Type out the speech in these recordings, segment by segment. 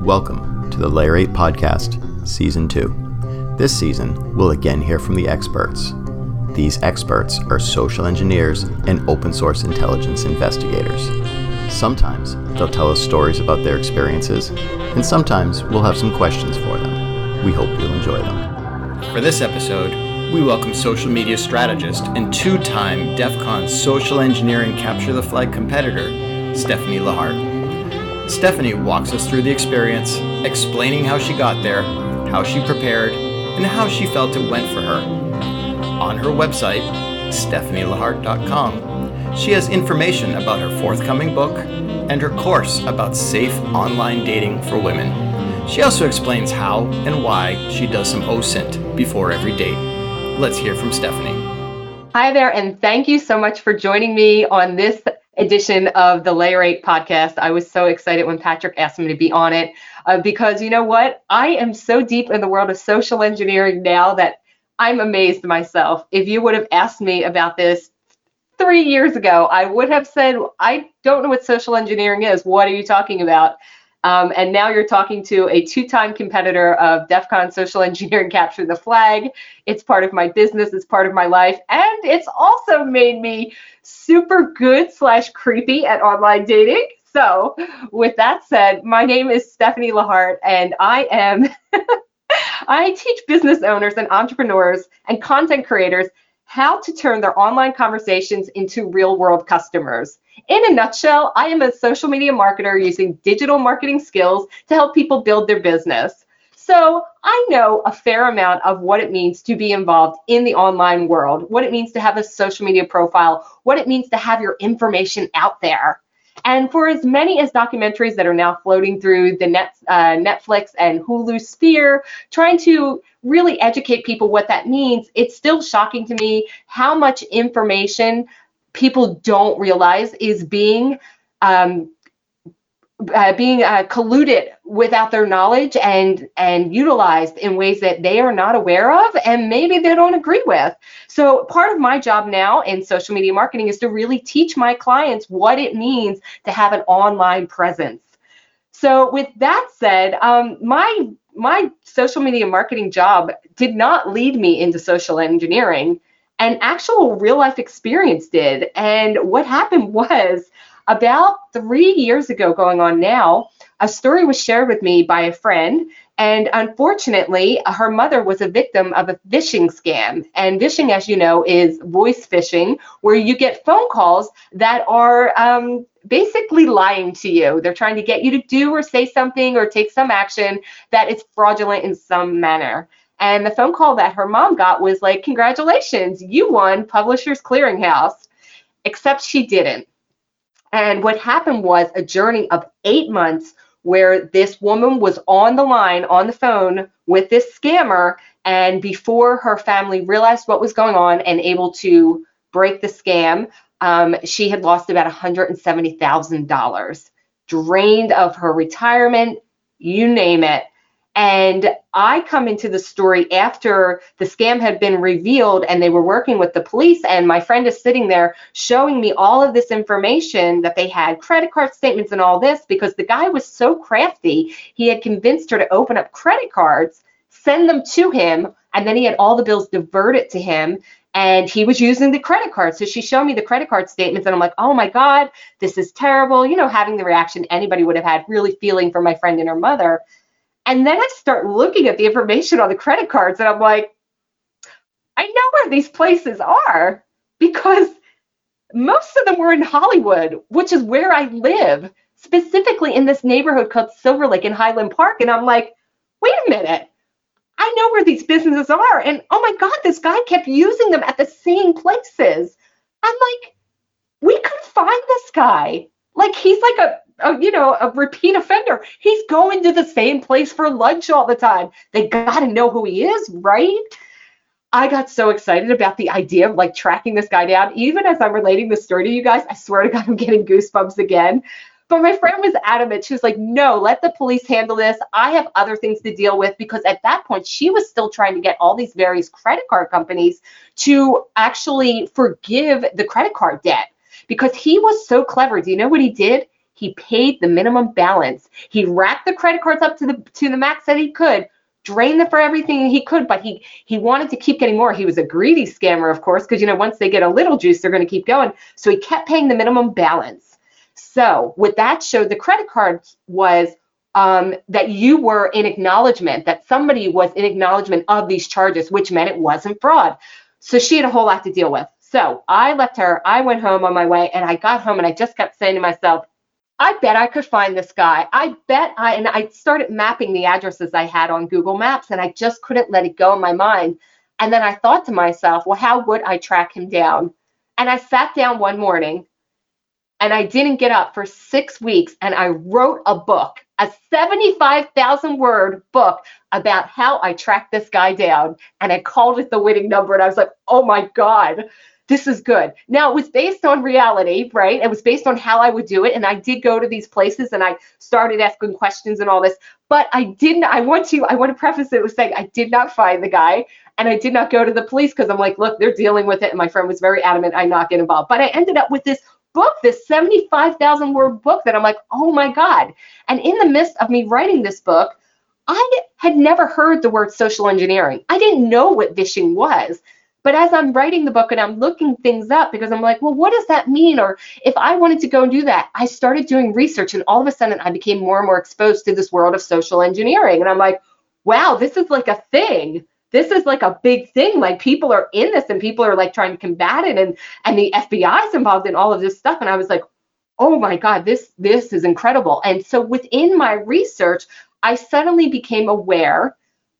Welcome to the Layer 8 Podcast, Season 2. This season, we'll again hear from the experts. These experts are social engineers and open source intelligence investigators. Sometimes they'll tell us stories about their experiences, and sometimes we'll have some questions for them. We hope you'll enjoy them. For this episode, we welcome social media strategist and two time DEF CON social engineering capture the flag competitor, Stephanie Lahart. Stephanie walks us through the experience, explaining how she got there, how she prepared, and how she felt it went for her. On her website, stephanielahart.com, she has information about her forthcoming book and her course about safe online dating for women. She also explains how and why she does some OSINT before every date. Let's hear from Stephanie. Hi there, and thank you so much for joining me on this edition of the Layer 8 podcast. I was so excited when Patrick asked me to be on it uh, because you know what? I am so deep in the world of social engineering now that I'm amazed myself. If you would have asked me about this three years ago, I would have said, I don't know what social engineering is. What are you talking about? Um, and now you're talking to a two-time competitor of DEF CON Social Engineering Capture the Flag. It's part of my business, it's part of my life, and it's also made me super good slash creepy at online dating. So with that said, my name is Stephanie Lahart, and I am I teach business owners and entrepreneurs and content creators how to turn their online conversations into real world customers. In a nutshell, I am a social media marketer using digital marketing skills to help people build their business. So I know a fair amount of what it means to be involved in the online world, what it means to have a social media profile, what it means to have your information out there. And for as many as documentaries that are now floating through the net, uh, Netflix and Hulu sphere, trying to really educate people what that means, it's still shocking to me how much information people don't realize is being um, uh, being uh, colluded without their knowledge and and utilized in ways that they are not aware of and maybe they don't agree with. So part of my job now in social media marketing is to really teach my clients what it means to have an online presence. So with that said, um, my my social media marketing job did not lead me into social engineering. An actual real life experience did. And what happened was about three years ago, going on now, a story was shared with me by a friend. And unfortunately, her mother was a victim of a phishing scam. And vishing, as you know, is voice phishing, where you get phone calls that are um, basically lying to you. They're trying to get you to do or say something or take some action that is fraudulent in some manner. And the phone call that her mom got was like, Congratulations, you won Publishers Clearinghouse. Except she didn't. And what happened was a journey of eight months where this woman was on the line on the phone with this scammer. And before her family realized what was going on and able to break the scam, um, she had lost about $170,000, drained of her retirement, you name it. And I come into the story after the scam had been revealed and they were working with the police. And my friend is sitting there showing me all of this information that they had credit card statements and all this because the guy was so crafty. He had convinced her to open up credit cards, send them to him, and then he had all the bills diverted to him. And he was using the credit card. So she showed me the credit card statements, and I'm like, oh my God, this is terrible. You know, having the reaction anybody would have had, really feeling for my friend and her mother. And then I start looking at the information on the credit cards and I'm like, I know where these places are because most of them were in Hollywood, which is where I live, specifically in this neighborhood called Silver Lake in Highland Park. And I'm like, wait a minute. I know where these businesses are. And oh my God, this guy kept using them at the same places. I'm like, we could find this guy. Like he's like a a, you know, a repeat offender. He's going to the same place for lunch all the time. They got to know who he is, right? I got so excited about the idea of like tracking this guy down. Even as I'm relating the story to you guys, I swear to God, I'm getting goosebumps again. But my friend was adamant. She was like, no, let the police handle this. I have other things to deal with because at that point, she was still trying to get all these various credit card companies to actually forgive the credit card debt because he was so clever. Do you know what he did? He paid the minimum balance. He racked the credit cards up to the to the max that he could, drained them for everything he could, but he he wanted to keep getting more. He was a greedy scammer, of course, because you know once they get a little juice, they're going to keep going. So he kept paying the minimum balance. So what that showed the credit cards was um, that you were in acknowledgement, that somebody was in acknowledgement of these charges, which meant it wasn't fraud. So she had a whole lot to deal with. So I left her, I went home on my way, and I got home and I just kept saying to myself, I bet I could find this guy. I bet I, and I started mapping the addresses I had on Google Maps, and I just couldn't let it go in my mind. And then I thought to myself, well, how would I track him down? And I sat down one morning and I didn't get up for six weeks and I wrote a book, a 75,000 word book about how I tracked this guy down. And I called it the winning number. And I was like, oh my God, this is good. Now, it was based on reality, right? It was based on how I would do it. And I did go to these places and I started asking questions and all this. But I didn't, I want to, I want to preface it with saying I did not find the guy and I did not go to the police because I'm like, look, they're dealing with it. And my friend was very adamant I not get involved. But I ended up with this book, this 75,000 word book that I'm like, oh my God. And in the midst of me writing this book, I had never heard the word social engineering. I didn't know what vishing was. But as I'm writing the book and I'm looking things up because I'm like, well, what does that mean? Or if I wanted to go and do that, I started doing research and all of a sudden I became more and more exposed to this world of social engineering. And I'm like, wow, this is like a thing this is like a big thing. Like people are in this and people are like trying to combat it and and the FBI is involved in all of this stuff. And I was like, oh my God, this this is incredible. And so within my research, I suddenly became aware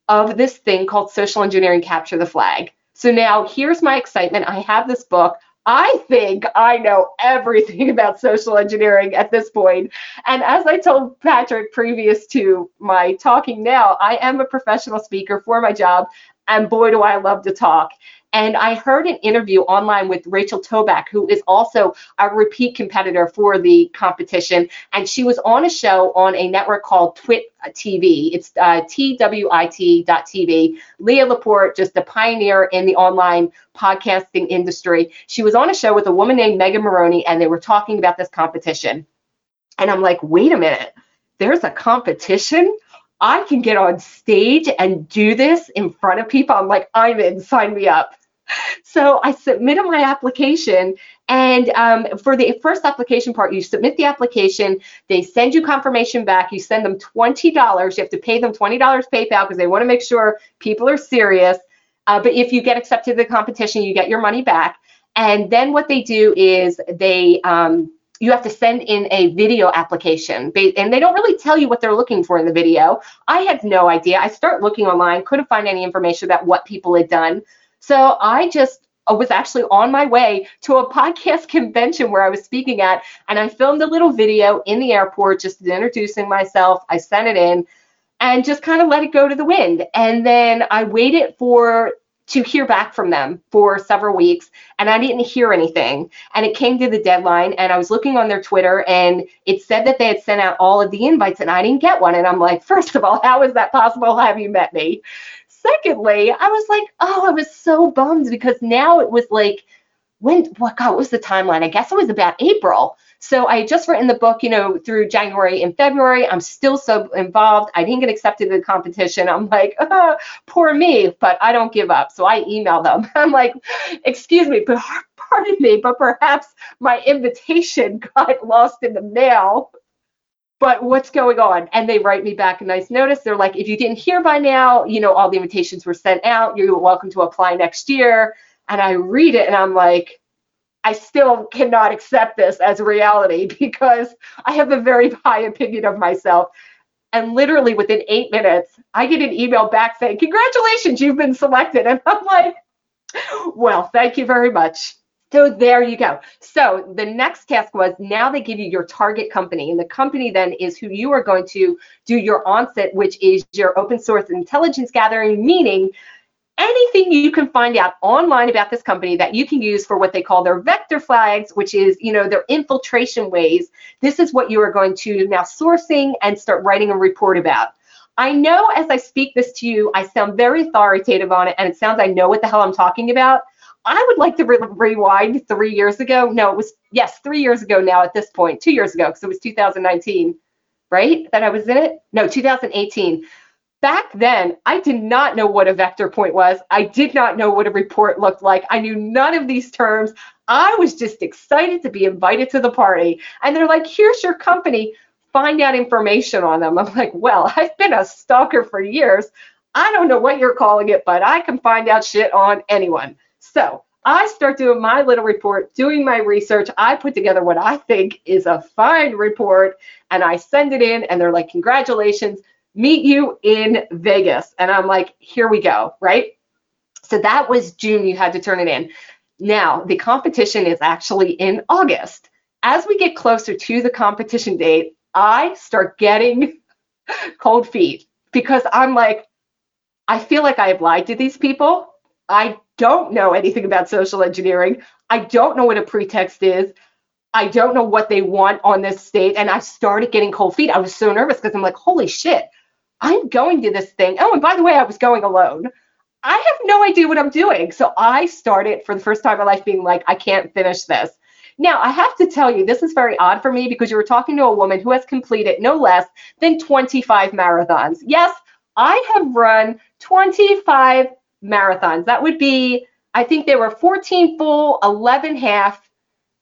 of this thing called social engineering capture the flag. So now here's my excitement. I have this book. I think I know everything about social engineering at this point. And as I told Patrick previous to my talking now, I am a professional speaker for my job. And boy, do I love to talk. And I heard an interview online with Rachel Toback, who is also a repeat competitor for the competition. And she was on a show on a network called Twit TV. It's uh, TWIT.tv. Leo Laporte, just a pioneer in the online podcasting industry. She was on a show with a woman named Megan Morrone, and they were talking about this competition. And I'm like, wait a minute, there's a competition? I can get on stage and do this in front of people. I'm like, I'm in, sign me up so I submitted my application, and um, for the first application part, you submit the application, they send you confirmation back, you send them $20. You have to pay them $20 PayPal because they want to make sure people are serious. Uh, but if you get accepted to the competition, you get your money back. And then what they do is they um, you have to send in a video application and they don't really tell you what they're looking for in the video i had no idea i start looking online couldn't find any information about what people had done so I just uh, was actually on my way to a podcast convention where I was speaking at, and I filmed a little video in the airport just introducing myself. I sent it in and just kind of let it go to the wind. And then I waited for to hear back from them for several weeks and I didn't hear anything. And it came to the deadline and I was looking on their Twitter and it said that they had sent out all of the invites and I didn't get one. And I'm like, first of all, how is that possible? Have you met me? Secondly, I was like, oh, I was so bummed because now it was like, when, what, God, what was the timeline? I guess it was about April. So I just written the book, you know, through January and February. I'm still so involved. I didn't get accepted to the competition. I'm like, oh, poor me, but I don't give up. So I email them. I'm like, excuse me, but pardon me, but perhaps my invitation got lost in the mail but what's going on? And they write me back a nice notice. They're like, if you didn't hear by now, you know, all the invitations were sent out. You're welcome to apply next year. And I read it and I'm like, I still cannot accept this as reality because I have a very high opinion of myself. And literally within eight minutes, I get an email back saying, Congratulations, you've been selected. And I'm like, Well, thank you very much. So there you go. So the next task was now they give you your target company, and the company then is who you are going to do your OSINT, which is your open source intelligence gathering, meaning anything you can find out online about this company that you can use for what they call their vector flags, which is, you know, their infiltration ways. This is what you are going to now sourcing and start writing a report about. I know as I speak this to you, I sound very authoritative on it, and it sounds I know what the hell I'm talking about. I would like to re- rewind three years ago. No, it was, yes, three years ago now at this point, two years ago, because it was 2019, right? That I was in it? No, 2018. Back then, I did not know what a vector point was. I did not know what a report looked like. I knew none of these terms. I was just excited to be invited to the party. And they're like, here's your company. Find out information on them. I'm like, well, I've been a stalker for years. I don't know what you're calling it, but I can find out shit on anyone. So I start doing my little report, doing my research. I put together what I think is a fine report and I send it in, and they're like, Congratulations, meet you in Vegas. And I'm like, Here we go, right? So that was June, you had to turn it in. Now, the competition is actually in August. As we get closer to the competition date, I start getting cold feet because I'm like, I feel like I have lied to these people. I don't know anything about social engineering. I don't know what a pretext is. I don't know what they want on this state. And I started getting cold feet. I was so nervous because I'm like, holy shit, I'm going to this thing. Oh, and by the way, I was going alone. I have no idea what I'm doing. So I started for the first time in my life being like, I can't finish this. Now, I have to tell you, this is very odd for me because you were talking to a woman who has completed no less than 25 marathons. Yes, I have run 25 marathons. That would be, I think there were 14 full, 11 half.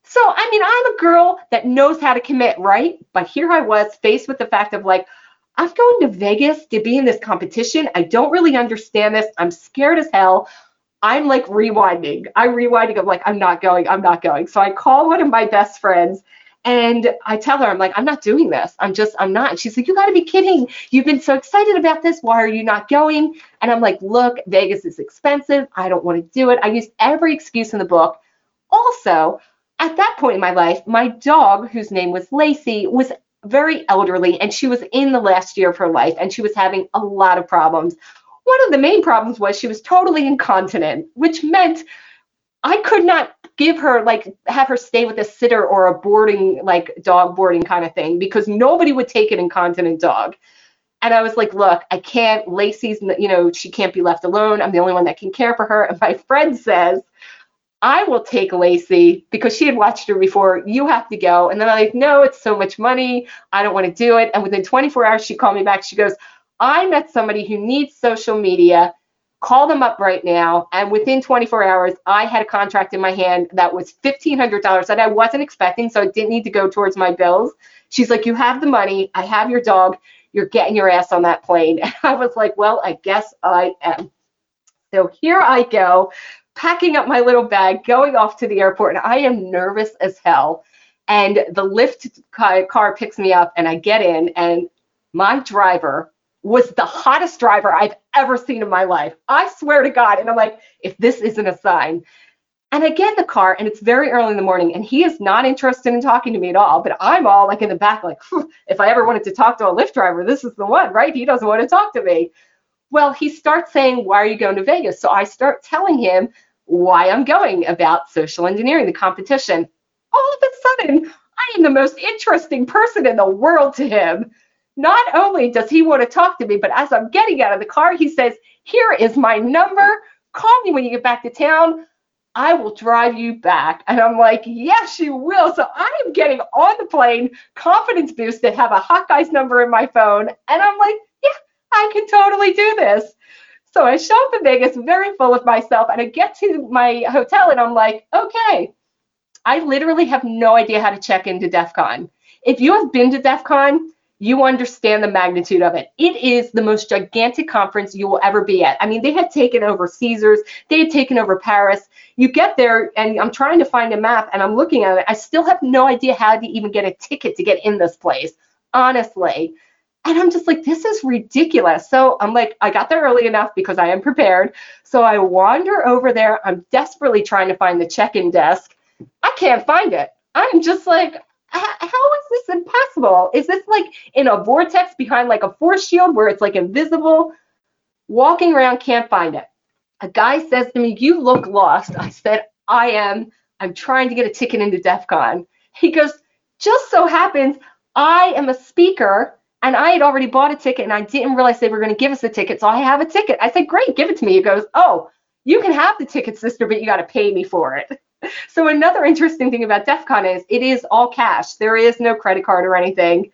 So, I mean, I'm a girl that knows how to commit, right? But here I was faced with the fact of like, I'm going to Vegas to be in this competition. I don't really understand this. I'm scared as hell. I'm like rewinding. I'm rewinding. I'm like, I'm not going. I'm not going. So I call one of my best friends and I tell her, I'm like, I'm not doing this. I'm just, I'm not. And she's like, You got to be kidding. You've been so excited about this. Why are you not going? And I'm like, Look, Vegas is expensive. I don't want to do it. I used every excuse in the book. Also, at that point in my life, my dog, whose name was Lacey, was very elderly and she was in the last year of her life and she was having a lot of problems. One of the main problems was she was totally incontinent, which meant I could not give her like have her stay with a sitter or a boarding like dog boarding kind of thing because nobody would take an incontinent dog. And I was like, look, I can't. Lacey's, you know, she can't be left alone. I'm the only one that can care for her. And my friend says, I will take Lacey because she had watched her before. You have to go. And then I'm like, no, it's so much money. I don't want to do it. And within 24 hours, she called me back. She goes, I met somebody who needs social media call them up right now. And within 24 hours, I had a contract in my hand that was $1,500 that I wasn't expecting. So it didn't need to go towards my bills. She's like, You have the money. I have your dog. You're getting your ass on that plane. And I was like, Well, I guess I am. So here I go, packing up my little bag, going off to the airport. And I am nervous as hell. And the Lyft car picks me up, and I get in, and my driver was the hottest driver I've ever seen in my life. I swear to God. And I'm like, if this isn't a sign. And I get in the car and it's very early in the morning and he is not interested in talking to me at all. But I'm all like in the back, like, if I ever wanted to talk to a Lyft driver, this is the one, right? He doesn't want to talk to me. Well, he starts saying, Why are you going to Vegas? So I start telling him why I'm going about social engineering, the competition. All of a sudden, I am the most interesting person in the world to him not only does he want to talk to me, but as I'm getting out of the car, he says, Here is my number. Call me when you get back to town. I will drive you back. And I'm like, Yes, you will. So I am getting on the plane, confidence boost, boosted, have a hot guy's number in my phone. And I'm like, Yeah, I can totally do this. So I show up in Vegas very full of myself and I get to my hotel and I'm like, okay, I literally have no idea how to check into DEF CON. If you have been to DEF CON, you understand the magnitude of it. It is the most gigantic conference you will ever be at. I mean, they had taken over Caesars, they had taken over Paris. You get there, and I'm trying to find a map, and I'm looking at it. I still have no idea how to even get a ticket to get in this place, honestly. And I'm just like, this is ridiculous. So I'm like, I got there early enough because I am prepared. So I wander over there. I'm desperately trying to find the check in desk. I can't find it. I'm just like, how is this impossible? Is this like in a vortex behind like a force shield where it's like invisible? Walking around, can't find it. A guy says to me, You look lost. I said, I am. I'm trying to get a ticket into DEF CON. He goes, Just so happens I am a speaker and I had already bought a ticket and I didn't realize they were going to give us a ticket. So I have a ticket. I said, Great, give it to me. He goes, Oh, you can have the ticket, sister, but you got to pay me for it. So another interesting thing about DEF CON is it is all cash. There is no credit card or anything.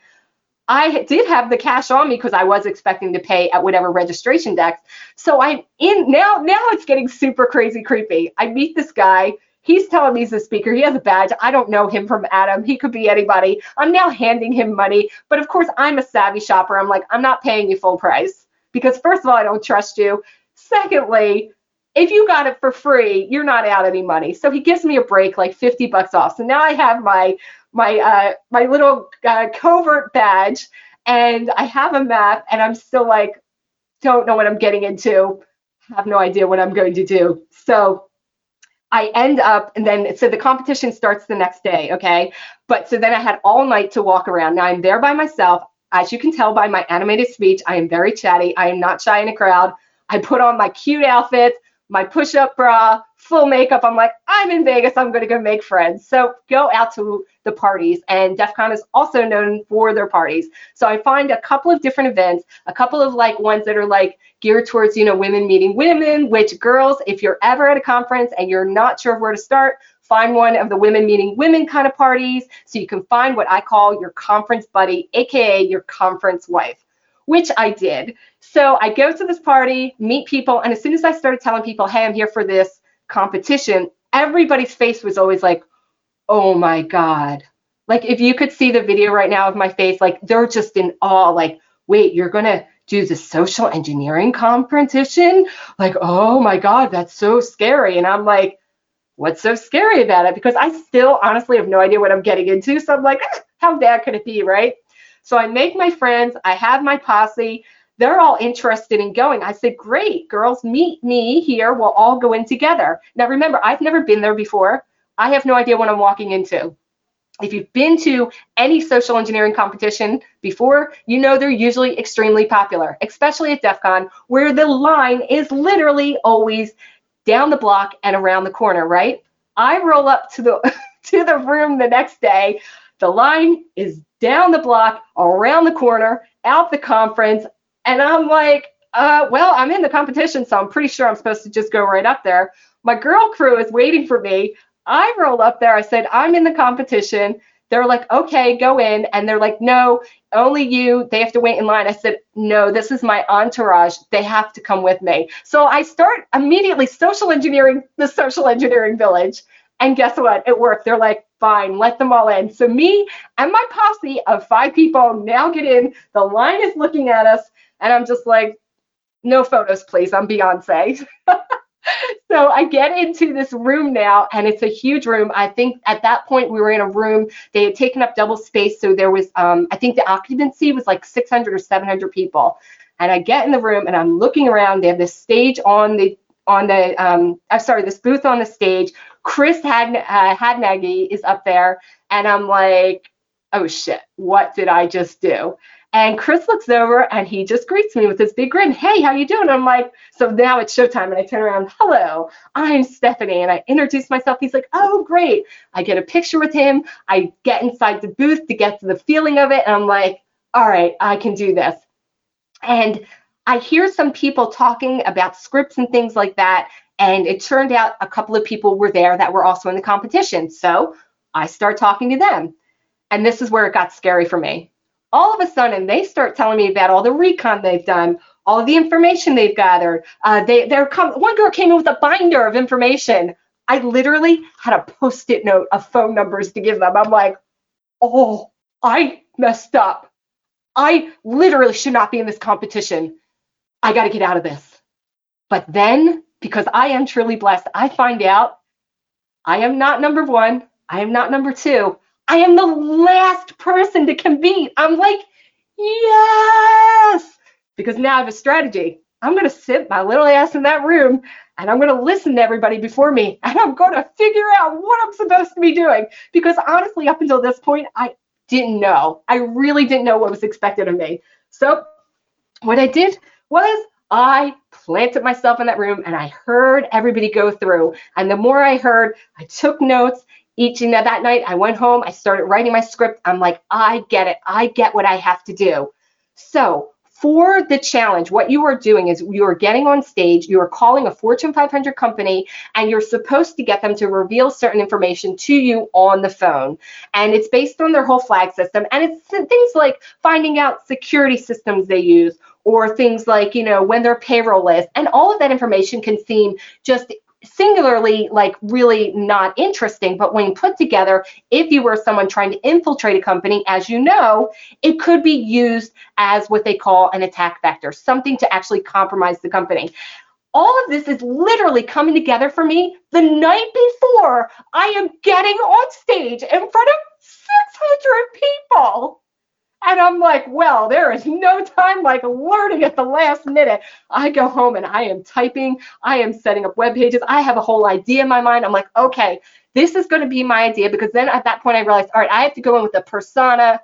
I did have the cash on me because I was expecting to pay at whatever registration desk. So I'm in now. Now it's getting super crazy creepy. I meet this guy. He's telling me he's a speaker. He has a badge. I don't know him from Adam. He could be anybody. I'm now handing him money. But of course, I'm a savvy shopper. I'm like, I'm not paying you full price because first of all, I don't trust you. Secondly, if you got it for free, you're not out any money. So he gives me a break, like 50 bucks off. So now I have my my uh, my little uh, covert badge, and I have a map, and I'm still like, don't know what I'm getting into, have no idea what I'm going to do. So I end up, and then so the competition starts the next day, okay? But so then I had all night to walk around. Now I'm there by myself. As you can tell by my animated speech, I am very chatty. I am not shy in a crowd. I put on my cute outfits my push up bra, full makeup. I'm like, I'm in Vegas. I'm going to go make friends. So go out to the parties. And DEF CON is also known for their parties. So I find a couple of different events, a couple of like ones that are like geared towards, you know, women meeting women, which girls, if you're ever at a conference and you're not sure where to start, find one of the women meeting women kind of parties so you can find what I call your conference buddy, AKA your conference wife which I did. So I go to this party, meet people, and as soon as I started telling people, hey, I'm here for this competition, everybody's face was always like, oh my God. Like if you could see the video right now of my face, like they're just in awe, like, wait, you're gonna do the social engineering competition? Like, oh my God, that's so scary. And I'm like, what's so scary about it? Because I still honestly have no idea what I'm getting into. So I'm like, eh, how bad could it be, right? So I make my friends, I have my posse. They're all interested in going. I said, great, girls, meet me here. We'll all go in together. Now, remember, I've never been there before. I have no idea what I'm walking into. If you've been to any social engineering competition before, you know they're usually extremely popular, especially at DEF CON, where the line is literally always down the block and around the corner, right? I roll up to the to the room the next day. The line is down the block, around the corner, out the conference. And I'm like, uh, well, I'm in the competition, so I'm pretty sure I'm supposed to just go right up there. My girl crew is waiting for me. I roll up there. I said, I'm in the competition. They're like, okay, go in. And they're like, no, only you. They have to wait in line. I said, no, this is my entourage. They have to come with me. So I start immediately social engineering the social engineering village. And guess what? It worked. They're like, fine, let them all in. So me and my posse of five people now get in. The line is looking at us, and I'm just like, no photos, please. I'm Beyonce. so I get into this room now, and it's a huge room. I think at that point we were in a room. They had taken up double space, so there was, um, I think the occupancy was like 600 or 700 people. And I get in the room, and I'm looking around. They have this stage on the on the um, I'm sorry, this booth on the stage Chris Had uh, Hadnagy is up there, and I'm like, oh shit, what did I just do? And Chris looks over and he just greets me with this big grin. Hey, how you doing? I'm like, so now it's showtime. And I turn around, hello, I'm Stephanie. And I introduce myself. He's like, oh, great. I get a picture with him. I get inside the booth to get to the feeling of it. And I'm like, all right, I can do this. And I hear some people talking about scripts and things like that. And it turned out a couple of people were there that were also in the competition. So I start talking to them. And this is where it got scary for me. All of a sudden, they start telling me about all the recon they've done, all of the information they've gathered. Uh, they, they're come, one girl came in with a binder of information. I literally had a post-it note of phone numbers to give them. I'm like, oh, I messed up. I literally should not be in this competition. I got to get out of this. But then because I am truly blessed. I find out I am not number one. I am not number two. I am the last person to compete. I'm like, yes, because now I have a strategy. I'm going to sit my little ass in that room and I'm going to listen to everybody before me and I'm going to figure out what I'm supposed to be doing. Because honestly, up until this point, I didn't know. I really didn't know what was expected of me. So what I did was I planted myself in that room and I heard everybody go through. And the more I heard, I took notes. Each and that night, I went home, I started writing my script. I'm like, I get it. I get what I have to do. So for the challenge, what you are doing is you are getting on stage, you are calling a Fortune 500 company, and you're supposed to get them to reveal certain information to you on the phone. And it's based on their whole flag system. And it's things like finding out security systems they use or things like, you know, when their payroll is. And all of that information can seem just singularly like really not interesting. But when put together if you were someone trying to infiltrate a company as you know it could be used as what they call an attack vector something to actually compromise the company. All of this is literally coming together for me the night before i am getting on stage in front of 600 people and I'm like, well, there is no time like learning at the last minute. I go home and I am typing, I am setting up web pages. I have a whole idea in my mind. I'm like, okay, this is going to be my idea because then at that point I realized, all right, I have to go in with a persona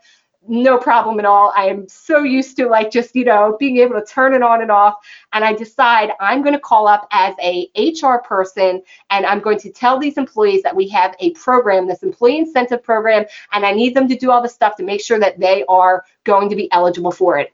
no problem at all. I am so used to like just, you know, being able to turn it on and off. And I decide I'm going to call up as a HR person and I'm going to tell these employees that we have a program, this employee incentive program, and I need them to do all the stuff to make sure that they are going to be eligible for it.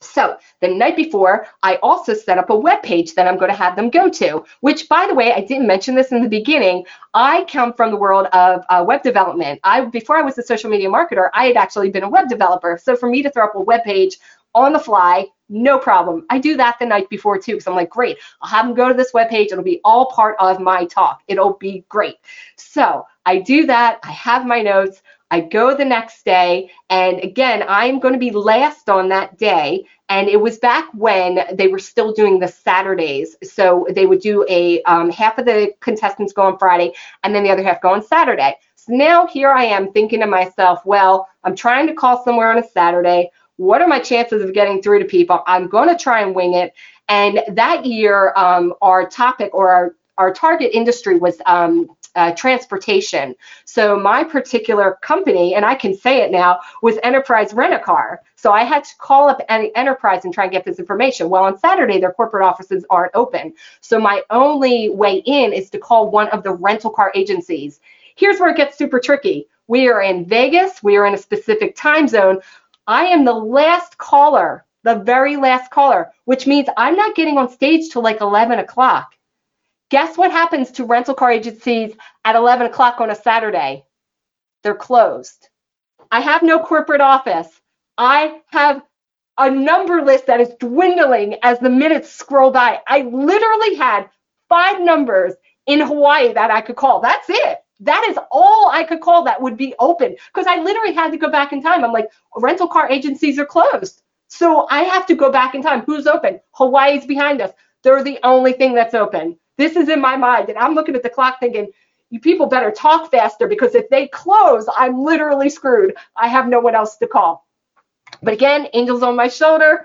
So the night before, I also set up a web page that I'm going to have them go to, which by the way, I didn't mention this in the beginning. I come from the world of uh, web development. I Before I was a social media marketer, I had actually been a web developer. So for me to throw up a web page on the fly, no problem. I do that the night before too, because I'm like, great, I'll have them go to this web page. It'll be all part of my talk. It'll be great. So I do that. I have my notes. I go the next day, and again, I'm going to be last on that day. And it was back when they were still doing the Saturdays. So they would do a um, half of the contestants go on Friday, and then the other half go on Saturday. So now here I am thinking to myself, well, I'm trying to call somewhere on a Saturday. What are my chances of getting through to people? I'm going to try and wing it. And that year, um, our topic or our, our target industry was um, uh, transportation. So my particular company, and I can say it now, was Enterprise Rent a Car. So I had to call up any Enterprise and try and get this information. Well, on Saturday, their corporate offices aren't open. So my only way in is to call one of the rental car agencies. Here's where it gets super tricky. We are in Vegas. We are in a specific time zone. I am the last caller, the very last caller, which means I'm not getting on stage till like 11 o'clock. Guess what happens to rental car agencies at 11 o'clock on a Saturday? They're closed. I have no corporate office. I have a number list that is dwindling as the minutes scroll by. I literally had five numbers in Hawaii that I could call. That's it. That is all I could call that would be open because I literally had to go back in time. I'm like, rental car agencies are closed. So I have to go back in time. Who's open? Hawaii's behind us. They're the only thing that's open. This is in my mind. And I'm looking at the clock thinking, you people better talk faster because if they close, I'm literally screwed. I have no one else to call. But again, angels on my shoulder.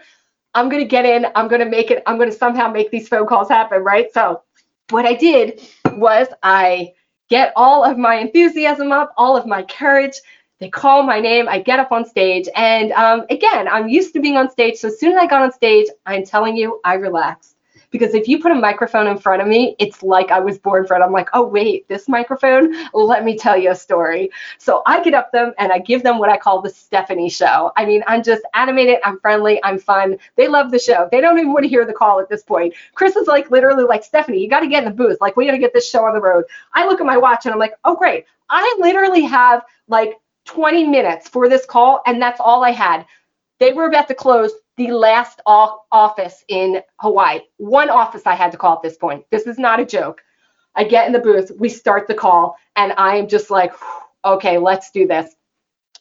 I'm going to get in. I'm going to make it. I'm going to somehow make these phone calls happen, right? So what I did was I get all of my enthusiasm up, all of my courage. They call my name. I get up on stage. And um, again, I'm used to being on stage. So as soon as I got on stage, I'm telling you, I relaxed because if you put a microphone in front of me, it's like I was born for it. I'm like, oh wait, this microphone, let me tell you a story. So I get up them and I give them what I call the Stephanie show. I mean, I'm just animated, I'm friendly, I'm fun. They love the show. They don't even want to hear the call at this point. Chris is like literally like, Stephanie, you got to get in the booth. Like, we got to get this show on the road. I look at my watch and I'm like, oh great. I literally have like 20 minutes for this call, and that's all I had. They were about to close the last office in Hawaii. One office I had to call at this point. This is not a joke. I get in the booth, we start the call, and I am just like, okay, let's do this.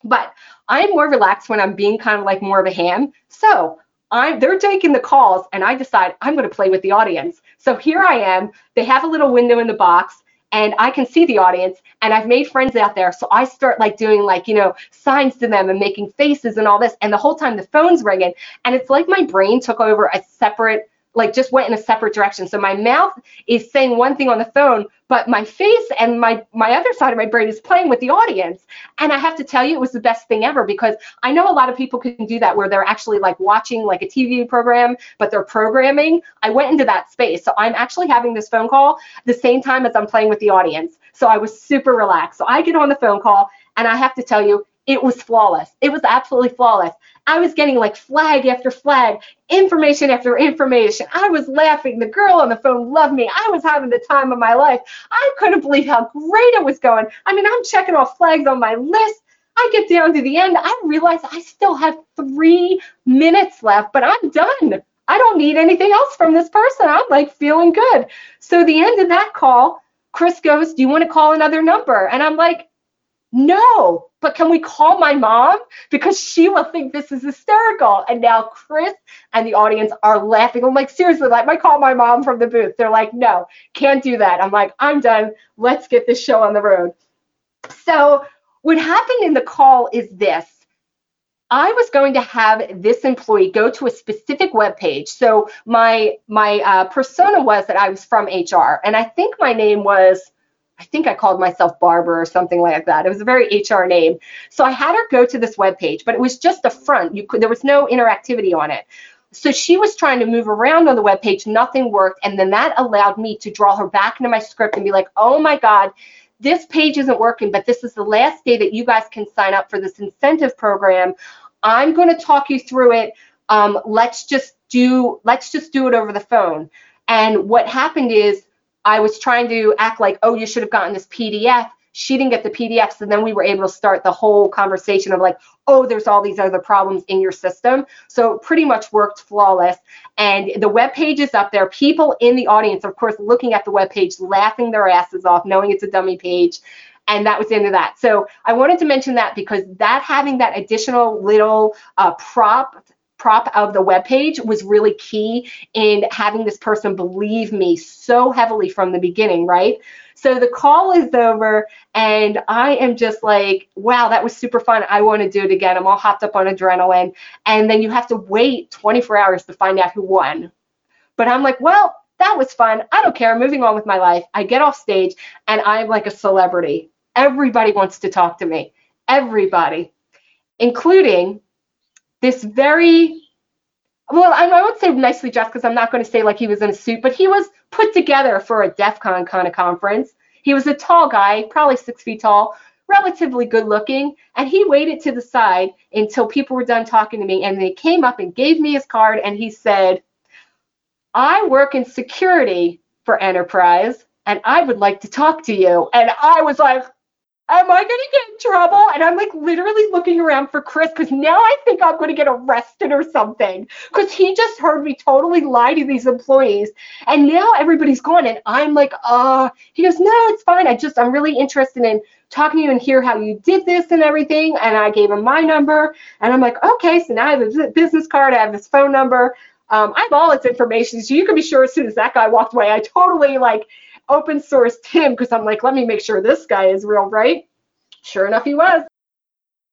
But I'm more relaxed when I'm being kind of like more of a ham. So I'm they're taking the calls and I decide I'm going to play with the audience. So here I am. They have a little window in the box and I can see the audience and I've made friends out there. So I start like doing like, you know, signs to them and making faces and all this. And the whole time the phone's ringing and it's like my brain took over a separate like just went in a separate direction. So my mouth is saying one thing on the phone, but my face and my my other side of my brain is playing with the audience. And I have to tell you, it was the best thing ever because I know a lot of people can do that where they're actually like watching like a TV program, but they're programming. I went into that space. So I'm actually having this phone call the same time as I'm playing with the audience. So I was super relaxed. So I get on the phone call and I have to tell you, it was flawless. It was absolutely flawless. I was getting like flag after flag, information after information. I was laughing. The girl on the phone loved me. I was having the time of my life. I couldn't believe how great it was going. I mean, I'm checking off flags on my list. I get down to the end. I realize I still have three minutes left, but I'm done. I don't need anything else from this person. I'm like feeling good. So the end of that call, Chris goes, Do you want to call another number? And I'm like, No, but can we call my mom? Because she will think this is hysterical. And now Chris and the audience are laughing. I'm like, seriously, like, I call my mom from the booth. They're like, no, can't do that. I'm like, I'm done. Let's get this show on the road. So what happened in the call is this. I was going to have this employee go to a specific web page. So my my uh, persona was that I was from HR, and I think my name was I think I called myself Barbara or something like that. It was a very HR name. So I had her go to this web page, but it was just a front. You could there was no interactivity on it. So she was trying to move around on the web page, nothing worked, and then that allowed me to draw her back into my script and be like, "Oh my god, this page isn't working, but this is the last day that you guys can sign up for this incentive program. I'm going to talk you through it. Um, let's just do let's just do it over the phone. And what happened is I was trying to act like, oh, you should have gotten this PDF. She didn't get the PDFs, and then we were able to start the whole conversation of like, oh, there's all these other problems in your system. So pretty much worked flawless. And the web page is up there. People in the audience, of course, looking at the web page, laughing their asses off, knowing it's a dummy page. And that was the end of that. So I wanted to mention that because that having that additional little uh, prop prop of the web page was really key in having this person believe me so heavily from the beginning, right? So the call is over, and I am just like, wow, that was super fun. I want to do it again. I'm all hopped up on adrenaline. And then you have to wait 24 hours to find out who won. But I'm like, well, that was fun. I don't care. I'm moving on with my life. I get off stage, and I'm like a celebrity. Everybody wants to talk to me. Everybody, including this very well, I, would say nicely dressed because I'm not going to say like he was in a suit, but he was put together for a DEF CON kind of conference. He was a tall guy, probably six feet tall, relatively good looking, and he waited to the side until people were done talking to me, and they came up and gave me his card, and he said, I work in security for Enterprise, and I would like to talk to you. And I was like, am I going to get in trouble? And I'm like literally looking around for Chris because now I think I'm going to get arrested or something because he just heard me totally lie to these employees. And now everybody's gone. And I'm like, uh, he goes, no, it's fine. I just, I'm really interested in talking to you and hear how you did this and everything. And I gave him my number. And I'm like, okay, so now I have a business card. I have his phone number. Um, I have all his information. So you can be sure as soon as that guy walked away, I totally like open sourced him because I'm like, let me make sure this guy is real, right? Sure enough, he was.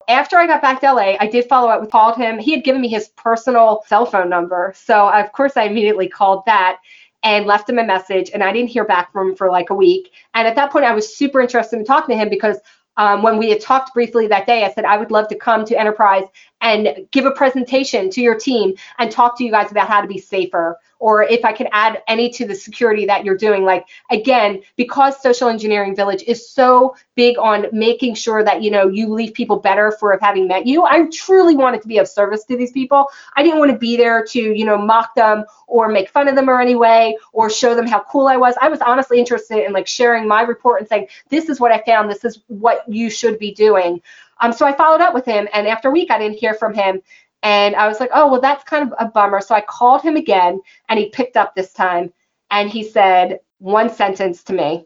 After I got back to LA, I did follow up with called him. He had given me his personal cell phone number. So of course I immediately called that and left him a message and I didn't hear back from him for like a week. And at that point I was super interested in talking to him because um, when we had talked briefly that day, I said, I would love to come to Enterprise and give a presentation to your team and talk to you guys about how to be safer or if I could add any to the security that you're doing. Like again, because Social Engineering Village is so big on making sure that you know you leave people better for having met you. I truly wanted to be of service to these people. I didn't want to be there to you know mock them or make fun of them or any way or show them how cool I was. I was honestly interested in like sharing my report and saying this is what I found. This is what you should be doing. Um, so I followed up with him, and after a week, I didn't hear from him. And I was like, oh, well, that's kind of a bummer. So I called him again and he picked up this time and he said one sentence to me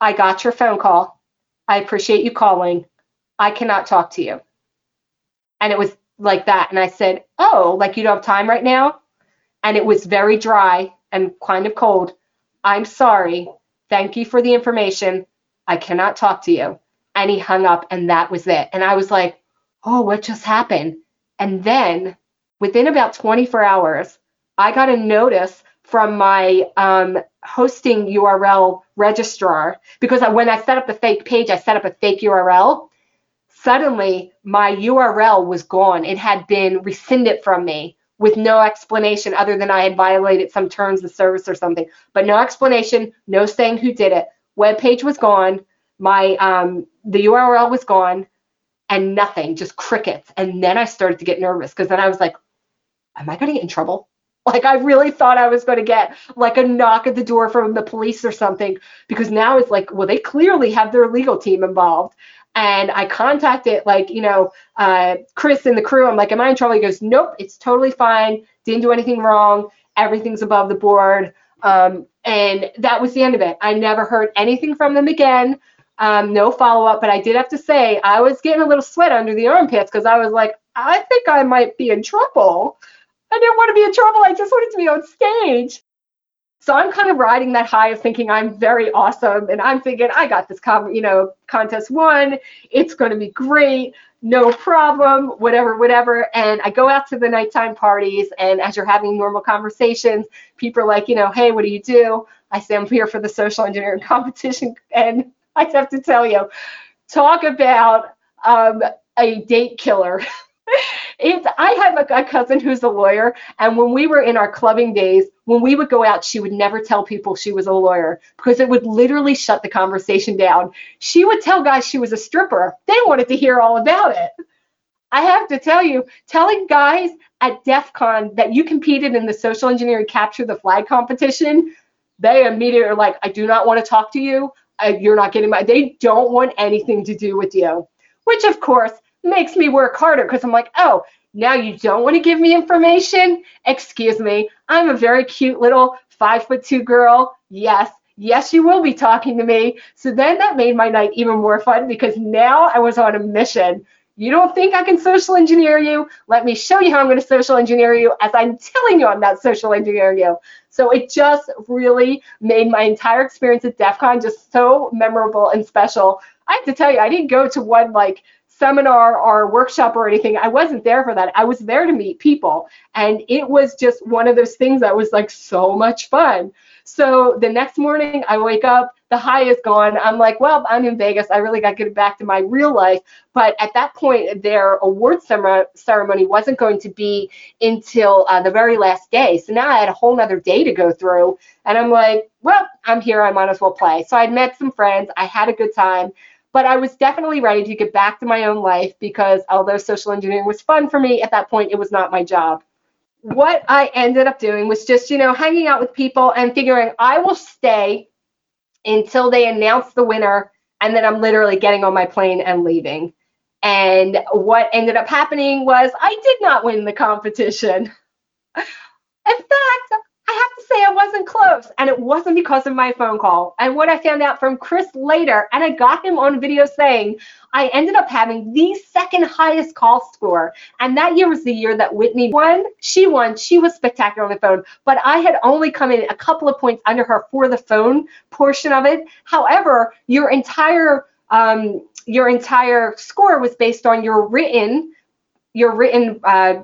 I got your phone call. I appreciate you calling. I cannot talk to you. And it was like that. And I said, oh, like you don't have time right now? And it was very dry and kind of cold. I'm sorry. Thank you for the information. I cannot talk to you. And he hung up and that was it. And I was like, oh, what just happened? And then within about 24 hours, I got a notice from my um, hosting URL registrar because I, when I set up the fake page, I set up a fake URL. Suddenly, my URL was gone. It had been rescinded from me with no explanation other than I had violated some terms of service or something. But no explanation, no saying who did it. Web page was gone. My um, the URL was gone and nothing, just crickets. And then I started to get nervous because then I was like, am I going to get in trouble? Like I really thought I was going to get like a knock at the door from the police or something because now it's like, well, they clearly have their legal team involved. And I contacted like, you know, uh, Chris and the crew. I'm like, am I in trouble? He goes, nope, it's totally fine. Didn't do anything wrong. Everything's above the board. Um, and that was the end of it. I never heard anything from them again. Um, no follow up, but I did have to say I was getting a little sweat under the armpits because I was like, I think I might be in trouble. I didn't want to be in trouble. I just wanted to be on stage. So I'm kind of riding that high of thinking I'm very awesome, and I'm thinking I got this, you know, contest won. It's going to be great, no problem, whatever, whatever. And I go out to the nighttime parties, and as you're having normal conversations, people are like, you know, hey, what do you do? I say I'm here for the social engineering competition, and I have to tell you, talk about um, a date killer. it's I have a, a, cousin who's a lawyer, and when we were in our clubbing days, when we would go out, she would never tell people she was a lawyer because it would literally shut the conversation down. She would tell guys she was a stripper. They wanted to hear all about it. I have to tell you, telling guys at DEF CON that you competed in the social engineering capture the flag competition, they immediately are like, I do not want to talk to you. You're not getting my, they don't want anything to do with you. Which, of course, makes me work harder because I'm like, oh, now you don't want to give me information? Excuse me, I'm a very cute little five foot two girl. Yes, yes, you will be talking to me. So then that made my night even more fun because now I was on a mission. You don't think I can social engineer you? Let me show you how I'm going to social engineer you as I'm telling you I'm not social engineering you. So it just really made my entire experience at DEF CON just so memorable and special. I have to tell you, I didn't go to one like seminar or workshop or anything. I wasn't there for that. I was there to meet people. And it was just one of those things that was like so much fun. So the next morning I wake up, the high is gone. I'm like, well, I'm in Vegas. I really got to get back to my real life. But at that point, their award ceremony wasn't going to be until uh, the very last day. So now I had a whole other day to go through. And I'm like, well, I'm here. I might as well play. So I'd met some friends. I had a good time. But I was definitely ready to get back to my own life because although social engineering was fun for me, at that point, it was not my job. What I ended up doing was just, you know, hanging out with people and figuring I will stay until they announce the winner. And then I'm literally getting on my plane and leaving. And what ended up happening was I did not win the competition. In fact, I have to say I wasn't close, and it wasn't because of my phone call. And what I found out from Chris later, and I got him on video saying, I ended up having the second highest call score. And that year was the year that Whitney won. She won. She was spectacular on the phone, but I had only come in a couple of points under her for the phone portion of it. However, your entire um, your entire score was based on your written your written uh,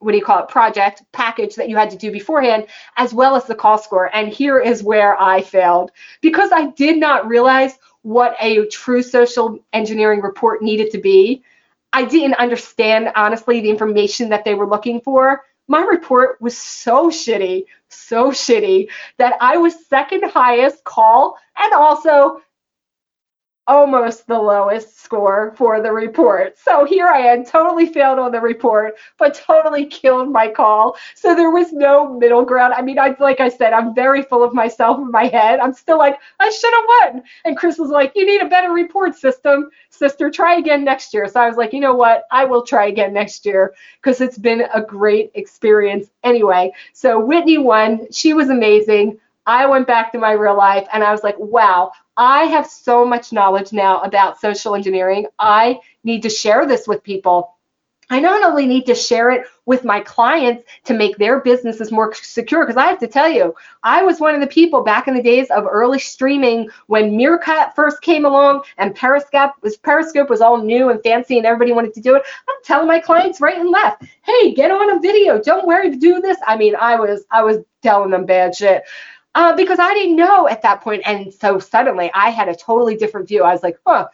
what do you call it project package that you had to do beforehand as well as the call score and here is where i failed because i did not realize what a true social engineering report needed to be. I didn't understand honestly the information that they were looking for. My report was so shitty so shitty that i was second highest call and also almost the lowest score for the report. So here I am, totally failed on the report, but totally killed my call. So there was no middle ground. I mean, I like I said, I'm very full of myself in my head. I'm still like, I should have won. And Chris was like, you need a better report system, sister. Try again next year. So I was like, you know what? I will try again next year because it's been a great experience anyway. So Whitney won. She was amazing. I went back to my real life and I was like, wow, I have so much knowledge now about social engineering. I need to share this with people. I not only need to share it with my clients to make their businesses more secure, because I have to tell you, I was one of the people back in the days of early streaming when Meerkat first came along and Periscope was Periscope was all new and fancy and everybody wanted to do it. I'm telling my clients right and left, hey, get on a video. Don't worry to do this. I mean, I was I was telling them bad shit uh, because I didn't know at that point. And so suddenly I had a totally different view. I was like, huh,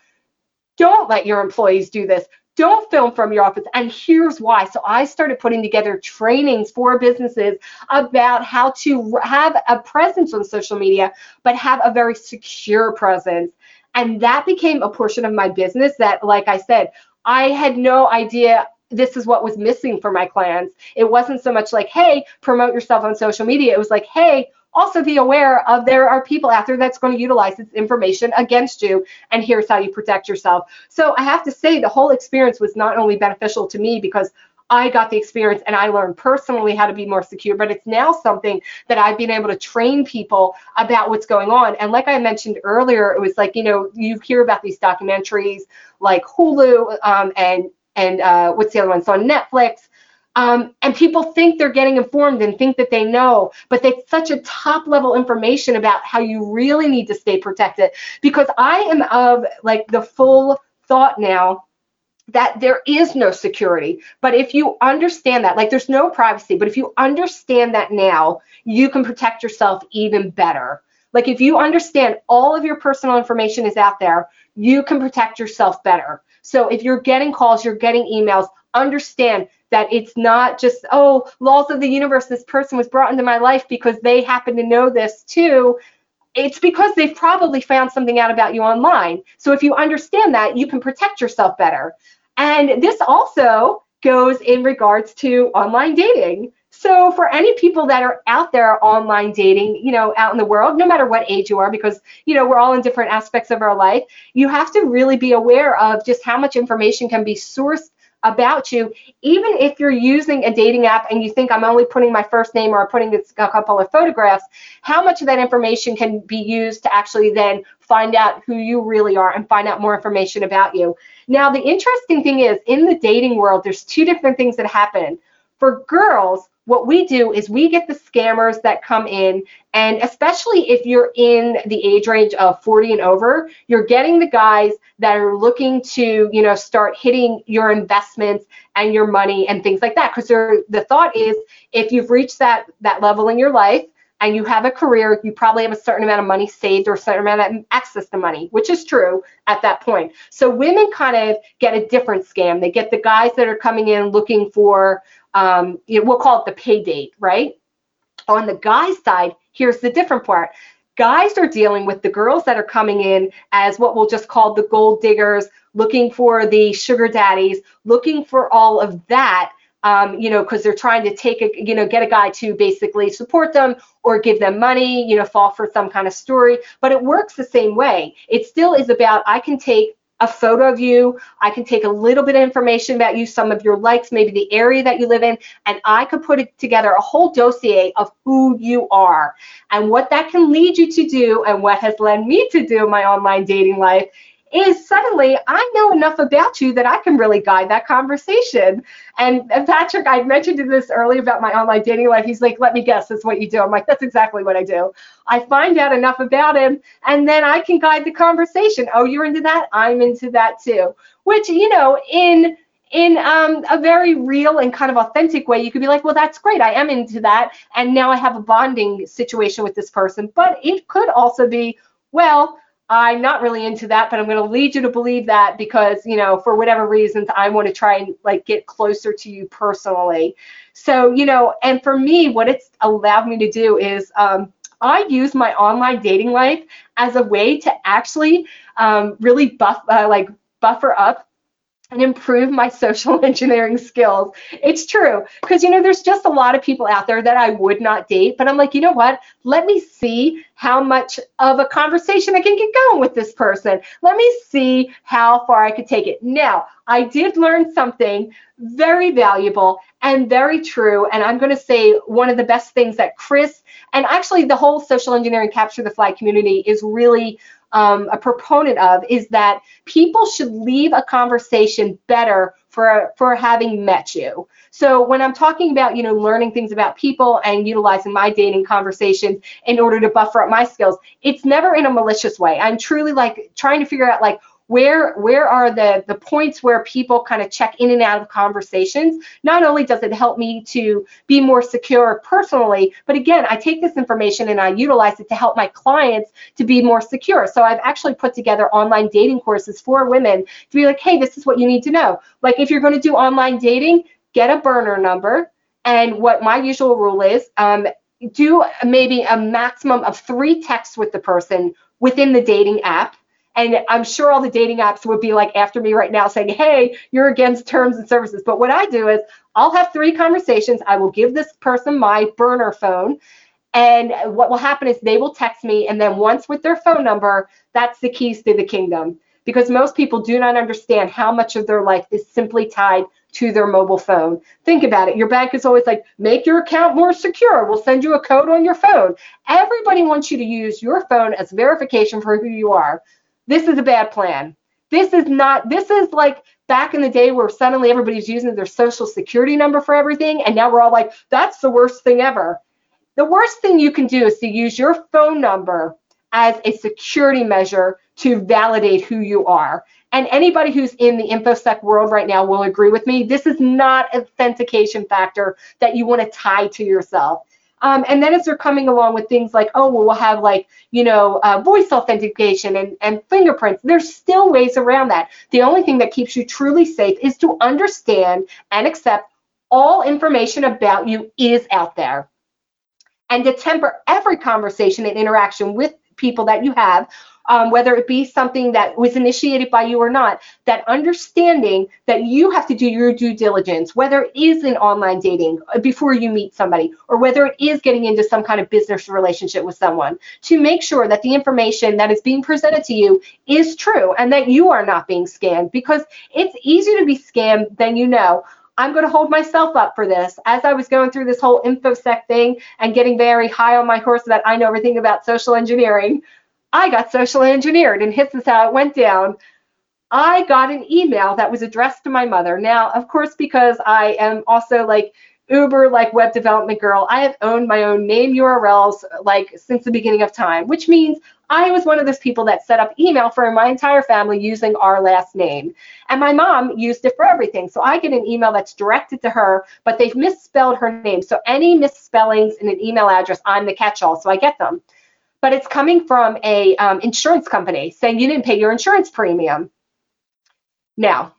don't let your employees do this. Don't film from your office. And here's why. So I started putting together trainings for businesses about how to have a presence on social media, but have a very secure presence. And that became a portion of my business that, like I said, I had no idea this is what was missing for my clients. It wasn't so much like, hey, promote yourself on social media. It was like, hey, also be aware of there are people out there that's going to utilize this information against you and here's how you protect yourself so i have to say the whole experience was not only beneficial to me because I got the experience and I learned personally how to be more secure, but it's now something that I've been able to train people about what's going on. And like I mentioned earlier, it was like, you know, you hear about these documentaries like Hulu um, and and uh, what's the other one? So on Netflix. Um, and people think they're getting informed and think that they know, but it's such a top level information about how you really need to stay protected. Because I am of like the full thought now that there is no security. But if you understand that, like there's no privacy, but if you understand that now, you can protect yourself even better. Like if you understand all of your personal information is out there, you can protect yourself better. So if you're getting calls, you're getting emails, understand that it's not just, oh, laws of the universe, this person was brought into my life because they happen to know this too it's because they've probably found something out about you online. So if you understand that, you can protect yourself better. And this also goes in regards to online dating. So for any people that are out there online dating, you know, out in the world, no matter what age you are, because, you know, we're all in different aspects of our life, you have to really be aware of just how much information can be sourced about you, even if you're using a dating app and you think I'm only putting my first name or putting a couple of photographs, how much of that information can be used to actually then find out who you really are and find out more information about you. Now, the interesting thing is in the dating world, there's two different things that happen. For girls, what we do is we get the scammers that come in and especially if you're in the age range of 40 and over you're getting the guys that are looking to you know start hitting your investments and your money and things like that because the thought is if you've reached that that level in your life and you have a career, you probably have a certain amount of money saved or a certain amount of access to money, which is true at that point. So women kind of get a different scam. They get the guys that are coming in looking for um, you know, we'll call it the pay date, right? On the guy's side, here's the different part. Guys are dealing with the girls that are coming in as what we'll just call the gold diggers, looking for the sugar daddies, looking for all of that. Um, you know, because they're trying to take a, you know, get a guy to basically support them or give them money, you know, fall for some kind of story. But it works the same way. It still is about I can take a photo of you. I can take a little bit of information about you, some of your likes, maybe the area that you live in, and I could put together a whole dossier of who you are. And what that can lead you to do, and what has led me to do in my online dating life, is suddenly I know enough about you that I can really guide that conversation. And, and Patrick, I mentioned this earlier about my online dating life. He's like, let me guess, that's what you do. I'm like, that's exactly what I do. I find out enough about him, and then I can guide the conversation. Oh, you're into that? I'm into that too. Which, you know, in in um, a very real and kind of authentic way, you could be like, well, that's great. I am into that. And now I have a bonding situation with this person. But it could also be, well, I'm not really into that, but I'm going to lead you to believe that because, you know, for whatever reasons, I want to try and like get closer to you personally. So, you know, and for me, what it's allowed me to do is um, I use my online dating life as a way to actually um, really buff, uh, like buffer up and improve my social engineering skills. It's true because you know there's just a lot of people out there that I would not date, but I'm like, you know what? Let me see how much of a conversation I can get going with this person. Let me see how far I could take it. Now, I did learn something very valuable and very true, and I'm going to say one of the best things that Chris and actually the whole social engineering capture the flag community is really um, a proponent of is that people should leave a conversation better for for having met you. So when I'm talking about you know learning things about people and utilizing my dating conversations in order to buffer up my skills, it's never in a malicious way. I'm truly like trying to figure out like where where are the the points where people kind of check in and out of conversations? Not only does it help me to be more secure personally but again i take this information and i utilize it to help my clients to be more secure. So i've actually put together online dating courses for women to be like hey this is what you need to know. Like if you're going to do online dating get a burner number and what my usual rule is um, do maybe a maximum of three texts with the person within the dating app And I'm sure all the dating apps would be like after me right now saying, hey, you're against terms and services. But what I do is I'll have three conversations. I will give this person my burner phone. And what will happen is they will text me. And then once with their phone number, that's the keys to the kingdom. Because most people do not understand how much of their life is simply tied to their mobile phone. Think about it. Your bank is always like, make your account more secure. We'll send you a code on your phone. Everybody wants you to use your phone as verification for who you are. This is a bad plan. This is not, this is like back in the day where suddenly everybody's using their social security number for everything. And now we're all like, that's the worst thing ever. The worst thing you can do is to use your phone number as a security measure to validate who you are. And anybody who's in the InfoSec world right now will agree with me. This is not authentication factor that you want to tie to yourself. Um, and then as they're coming along with things like, oh, well, we'll have like, you know, uh, voice authentication and, and fingerprints, there's still ways around that. The only thing that keeps you truly safe is to understand and accept all information about you is out there. And to temper every conversation and interaction with people that you have um, whether it be something that was initiated by you or not, that understanding that you have to do your due diligence, whether it is in online dating uh, before you meet somebody, or whether it is getting into some kind of business relationship with someone, to make sure that the information that is being presented to you is true and that you are not being scammed because it's easier to be scammed than you know. I'm going to hold myself up for this. As I was going through this whole InfoSec thing and getting very high on my horse that I know everything about social engineering, I got social engineered, and this is how it went down. I got an email that was addressed to my mother. Now, of course, because I am also like uber like web development girl, I have owned my own name URLs like since the beginning of time, which means I was one of those people that set up email for my entire family using our last name. And my mom used it for everything. So I get an email that's directed to her, but they've misspelled her name. So any misspellings in an email address, I'm the catch-all, so I get them but it's coming from a um, insurance company saying you didn't pay your insurance premium. Now,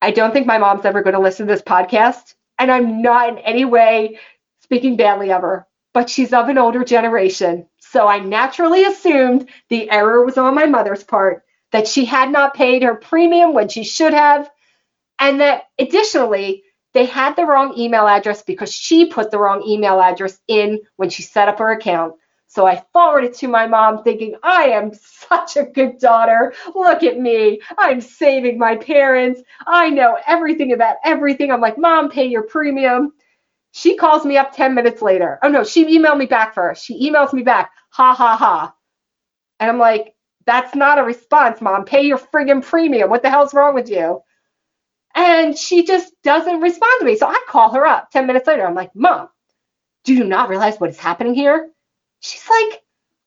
I don't think my mom's ever going to listen to this podcast, and I'm not in any way speaking badly of her, but she's of an older generation. So I naturally assumed the error was on my mother's part, that she had not paid her premium when she should have, and that additionally, they had the wrong email address because she put the wrong email address in when she set up her account. So I forwarded to my mom thinking, I am such a good daughter. Look at me. I'm saving my parents. I know everything about everything. I'm like, Mom, pay your premium. She calls me up 10 minutes later. Oh, no, she emailed me back first. She emails me back, ha, ha, ha. And I'm like, that's not a response, Mom. Pay your friggin' premium. What the hell's wrong with you? And she just doesn't respond to me. So I call her up 10 minutes later. I'm like, Mom, do you not realize what is happening here? She's like,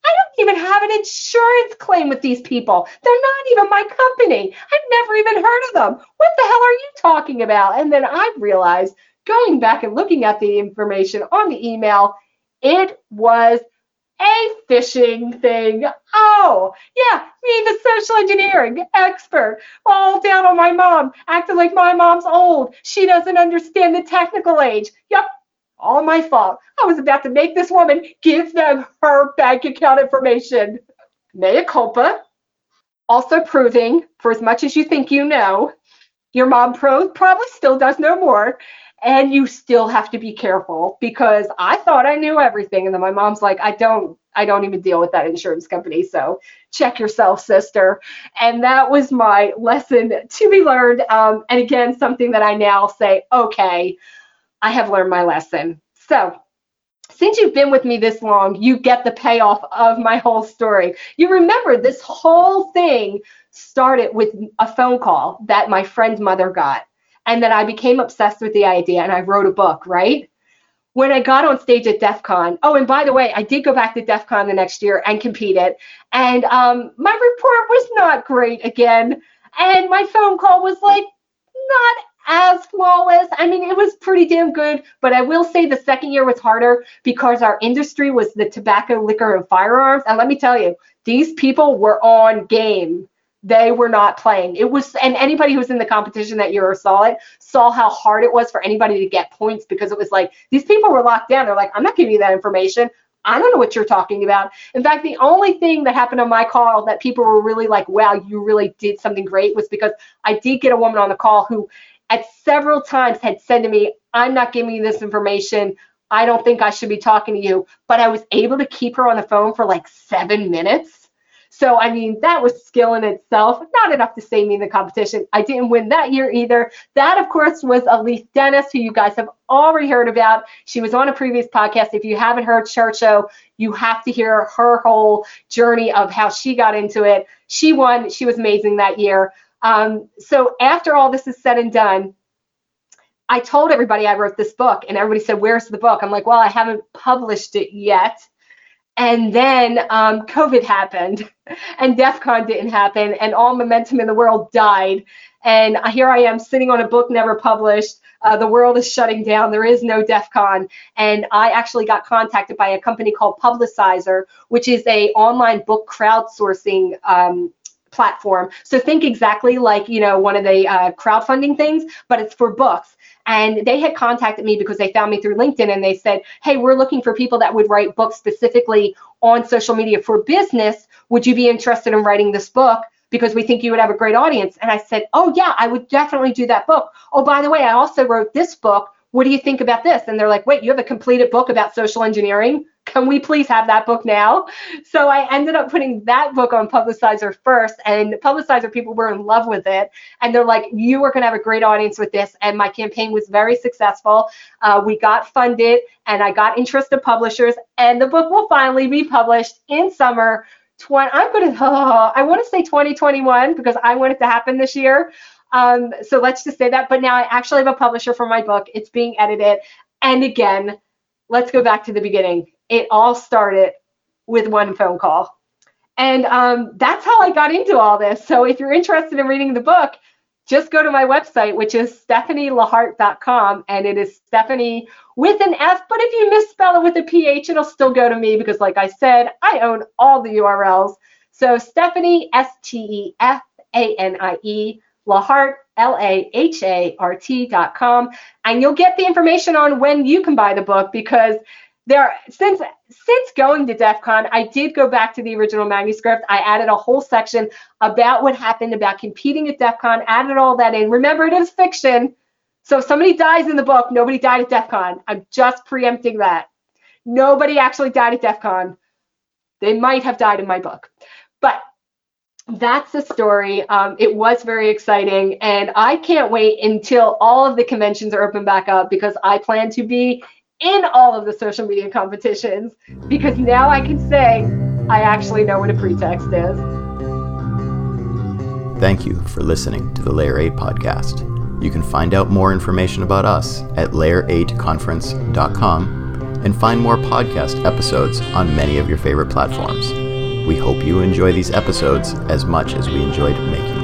I don't even have an insurance claim with these people. They're not even my company. I've never even heard of them. What the hell are you talking about? And then I realized, going back and looking at the information on the email, it was a phishing thing. Oh, yeah, me, the social engineering expert, all down on my mom, acting like my mom's old. She doesn't understand the technical age. Yep, all my fault. I was about to make this woman give them her bank account information. Mea culpa. Also proving, for as much as you think you know, your mom pro- probably still does know more. And you still have to be careful because I thought I knew everything. And then my mom's like, I don't, I don't even deal with that insurance company. So check yourself, sister. And that was my lesson to be learned. Um, and again, something that I now say, okay, I have learned my lesson. So, since you've been with me this long, you get the payoff of my whole story. You remember this whole thing started with a phone call that my friend's mother got. And then I became obsessed with the idea and I wrote a book, right? When I got on stage at DEF CON, oh, and by the way, I did go back to DEF CON the next year and competed. And um, my report was not great again. And my phone call was like not as flawless. I mean, it was pretty damn good, but I will say the second year was harder because our industry was the tobacco, liquor, and firearms. And let me tell you, these people were on game. They were not playing. It was, and anybody who was in the competition that year or saw it saw how hard it was for anybody to get points because it was like these people were locked down. They're like, I'm not giving you that information. I don't know what you're talking about. In fact, the only thing that happened on my call that people were really like, wow, you really did something great was because I did get a woman on the call who at several times had said to me, I'm not giving you this information. I don't think I should be talking to you. But I was able to keep her on the phone for like seven minutes so, I mean, that was skill in itself, not enough to save me in the competition. I didn't win that year either. That, of course, was Alethe Denis, who you guys have already heard about. She was on a previous podcast. If you haven't heard Church Show, you have to hear her whole journey of how she got into it. She won. She was amazing that year. Um, so, after all this is said and done, I told everybody I wrote this book, and everybody said, Where's the book? I'm like, Well, I haven't published it yet. And then um, COVID happened and DEF CON didn't happen and all momentum in the world died. And here I am sitting on a book never published. Uh, the world is shutting down. There is no DEF CON. And I actually got contacted by a company called Publishizer, which is a online book crowdsourcing um, platform. So think exactly like, you know, one of the uh, crowdfunding things, but it's for books. And they had contacted me because they found me through LinkedIn and they said, hey, we're looking for people that would write books specifically on social media for business. Would you be interested in writing this book? Because we think you would have a great audience. And I said, oh, yeah, I would definitely do that book. Oh, by the way, I also wrote this book. What do you think about this? And they're like, wait, you have a completed book about social engineering? Can we please have that book now? So I ended up putting that book on Publishizer first, and Publishizer people were in love with it. And they're like, you are going to have a great audience with this. And my campaign was very successful. Uh, we got funded, and I got interested publishers, and the book will finally be published in summer. 20, I'm going to, oh, I want to say 2021 because I want it to happen this year. Um, so let's just say that. But now I actually have a publisher for my book. It's being edited. And again, let's go back to the beginning it all started with one phone call. And um, that's how I got into all this. So if you're interested in reading the book, just go to my website, which is stephanielahart.com. And it is Stephanie with an F. But if you misspell it with a PH, it'll still go to me because, like I said, I own all the URLs. So Stephanie, S T E F A N I E, Lahart, L A H A R T.com. And you'll get the information on when you can buy the book because there since since going to DEF CON, I did go back to the original manuscript. I added a whole section about what happened about competing at DEF CON, added all that in. Remember, it is fiction. So if somebody dies in the book, nobody died at DEF CON. I'm just preempting that. Nobody actually died at DEF CON. They might have died in my book. But that's the story. Um, it was very exciting, and I can't wait until all of the conventions are open back up because I plan to be in all of the social media competitions because now I can say I actually know what a pretext is. Thank you for listening to the Layer 8 podcast. You can find out more information about us at layer8conference.com and find more podcast episodes on many of your favorite platforms. We hope you enjoy these episodes as much as we enjoyed making.